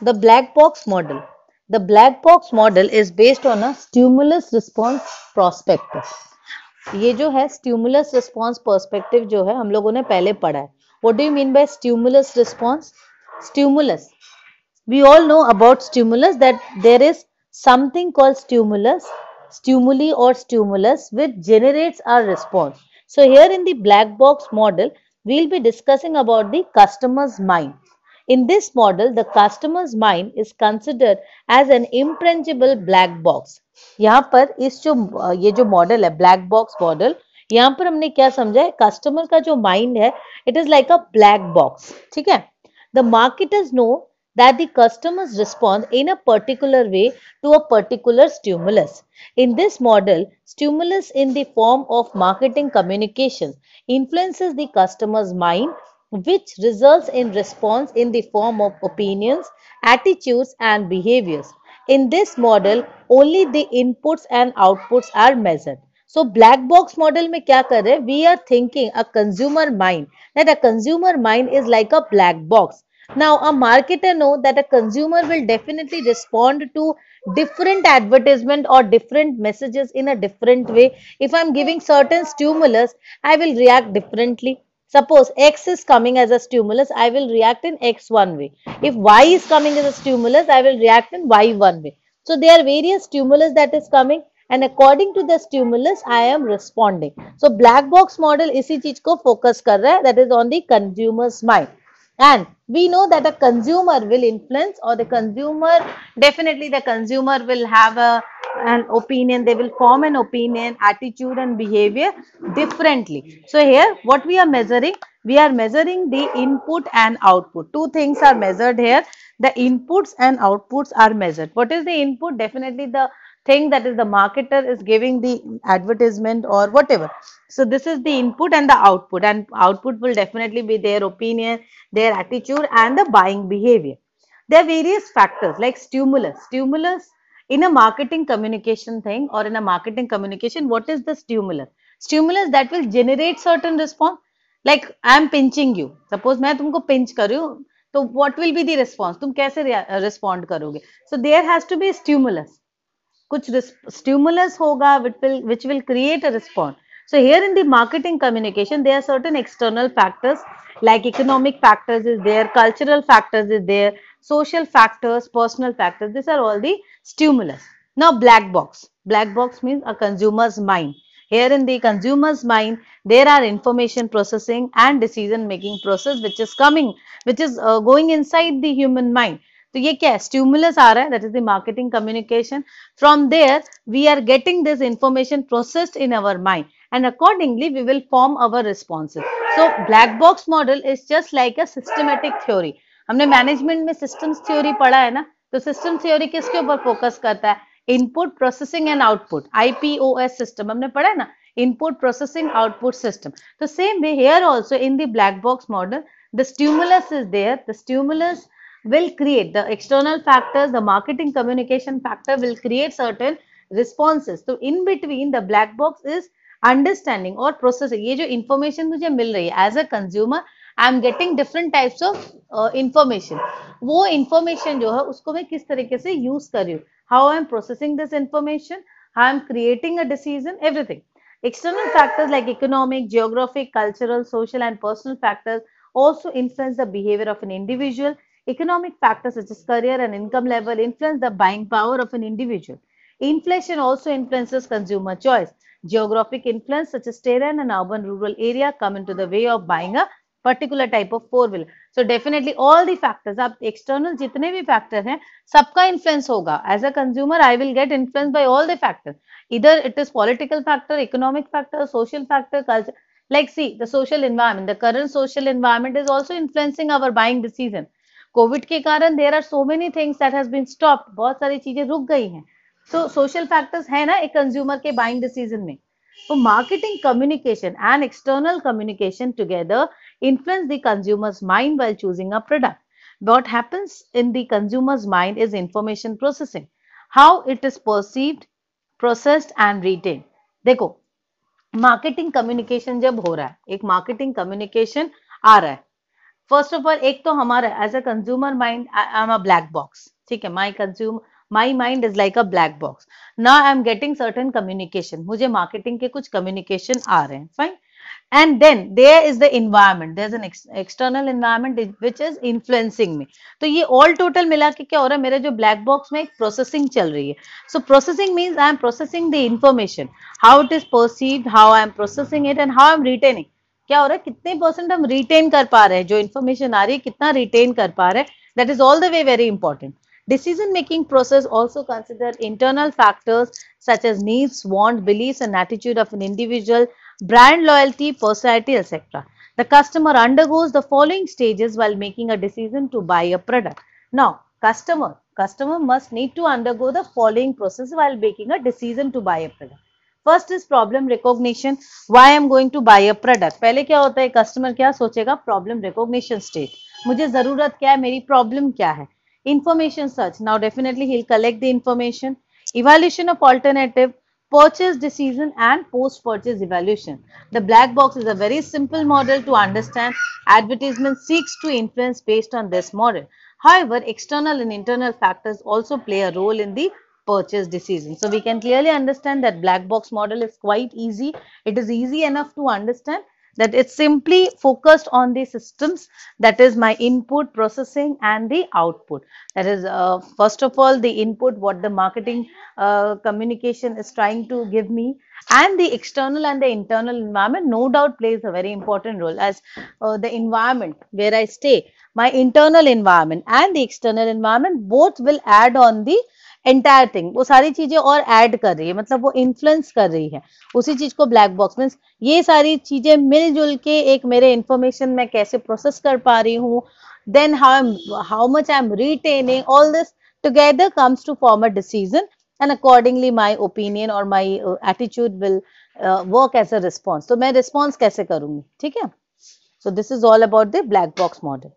the black box model. The black box model is based on a stimulus response perspective. ये जो है stimulus response perspective जो है हम लोगों ने पहले पढ़ा है what do you mean by stimulus response stimulus we all know about stimulus that there is something called stimulus stimuli or stimulus which generates our response so here in the black box model we'll be discussing about the customer's mind in this model the customer's mind is considered as an impregnable black box यहाँ पर इस जो ये जो model है black box model यहाँ पर हमने क्या समझा है कस्टमर का जो माइंड है it is like a black box ठीक है the marketers know that the customers respond in a particular way to a particular stimulus. In this model, stimulus in the form of marketing communications influences the customer's mind, which results in response in the form of opinions, attitudes, and behaviors. In this model, only the inputs and outputs are measured. So black box model में क्या कर रहे हैं? We are thinking a consumer mind that a consumer mind is like a black box. Now a marketer know that a consumer will definitely respond to different advertisement or different messages in a different way. If I'm giving certain stimulus, I will react differently. Suppose X is coming as a stimulus, I will react in X one way. If Y is coming as a stimulus, I will react in Y one way. So there are various stimulus that is coming and according to the stimulus, I am responding. So black box model इसी चीज को focus कर रहा है that is on the consumer's mind. And we know that a consumer will influence or the consumer, definitely the consumer will have a, an opinion, they will form an opinion, attitude and behavior differently. So here what we are measuring, we are measuring the input and output. Two things are measured here. The inputs and outputs are measured. What is the input? Definitely the thing that is the marketer is giving the advertisement or whatever. So this is the input and the output and output will definitely be their opinion, their attitude and the buying behavior. There are various factors like stimulus. Stimulus in a marketing communication thing or in a marketing communication, what is the stimulus? Stimulus that will generate certain response. Like I am pinching you. Suppose मैं तुमको pinch कर रही हूँ तो what will be the response? तुम कैसे respond करोगे? So there has to be stimulus. कुछ stimulus होगा which will which will create a response. So here in the marketing communication, there are certain external factors like economic factors is there, cultural factors is there, social factors, personal factors. These are all the stimulus. Now black box. Black box means a consumer's mind. Here in the consumer's mind, there are information processing and decision making process which is coming, which is uh, going inside the human mind. तो ये क्या है stimulus आ रहा है that is the marketing communication from there we are getting this information processed in our mind and accordingly we will form our responses. So black box model is just like a systematic theory. हमने management में systems theory पढ़ा है ना तो system theory किसके ऊपर focus करता है input processing and output IPOS system हमने पढ़ा है ना इनपुट प्रोसेसिंग आउटपुट सिस्टम तो same way here also in the black box model the stimulus is there the stimulus will create the external factors the marketing communication factor will create certain responses so in between the black box is understanding or processing ये जो information मुझे मिल रही है as a consumer I am getting different types of information वो information जो है उसको मैं किस तरीके से यूज कर रही हूँ how I am processing this information how I am creating a decision everything external factors like economic geographic cultural social and personal factors also influence the behavior of an individual economic factors such as career and income level influence the buying power of an individual inflation also influences consumer choice geographic influence such as terrain and urban rural area come into the way of buying a particular type of four wheel so definitely all the factors up external jitne bhi factor hain sabka influence hoga as a consumer i will get influenced by all the factors either it is political factor economic factor social factor culture like see the social environment the current social environment is also influencing our buying decision covid ke karan there are so many things that has been stopped bahut sari cheeze ruk gayi hain तो social factors है ना एक consumer के buying decision में तो marketing communication and external communication together influence the consumer's mind while choosing a product. What happens in the consumer's mind is information processing. How it is perceived, processed and retained. देखो marketing communication जब हो रहा है एक marketing communication आ रहा है first of all एक तो हमारा as a consumer mind I am a black box ठीक है my consume my mind is like a black box ना I am getting certain communication मुझे मार्केटिंग के कुछ कम्युनिकेशन आ रहे हैं। Fine and then there is the environment there is an external environment which is influencing में तो ये ऑल टोटल मिला के क्या हो रहा है? मेरे जो ब्लैक बॉक्स में एक प्रोसेसिंग चल रही है। So processing means I am processing the information how it is perceive how I am processing it and how I am retaining क्या हो रहा है? कितने परसेंट हम रिटेन कर पा रहे हैं? जो इन्फॉर्मेशन आ रही है, कितना रिटेन कर पा रहे हैं? That is all the way very important Decision making process also consider internal factors such as needs, want, beliefs and attitude of an individual, brand loyalty, personality, etc. The customer undergoes the following stages while making a decision to buy a product. Now, customer, customer must need to undergo the following process while making a decision to buy a product. First is problem recognition Y am going two by a product पहले क्या होता है customer क्या सोचेगा problem recognition state मुझे जरूरत क्या है मेरी प्रॉब्लम क्या है information search. Now definitely he'll collect the information. Evaluation of alternative purchase decision and post purchase evaluation. The black box is a very simple model to understand. Advertisement seeks to influence based on this model. However external and internal factors also play a role in the purchase decision. So we can clearly understand that black box model is quite easy. It is easy enough to understand that it's simply focused on the systems that is my input processing and the output. That is uh, first of all the input what the marketing uh, communication is trying to give me and the external and the internal environment no doubt plays a very important role as uh, the environment where I stay. My internal environment and the external environment both will add on the entire thing वो सारी चीज़ें और add कर रही है मतलब वो influence कर रही है। उसी चीज़ को ब्लैक बॉक्स मीन्स ये सारी चीज़ें मिलजुल के एक मेरे इंफॉर्मेशन में कैसे प्रोसेस कर पा रही हूँ then how how much I am retaining all this together comes to form a decision and accordingly my opinion और my attitude will work as a response तो मैं रिस्पॉन्स कैसे करूँगी? ठीक है? So this is all about the black box model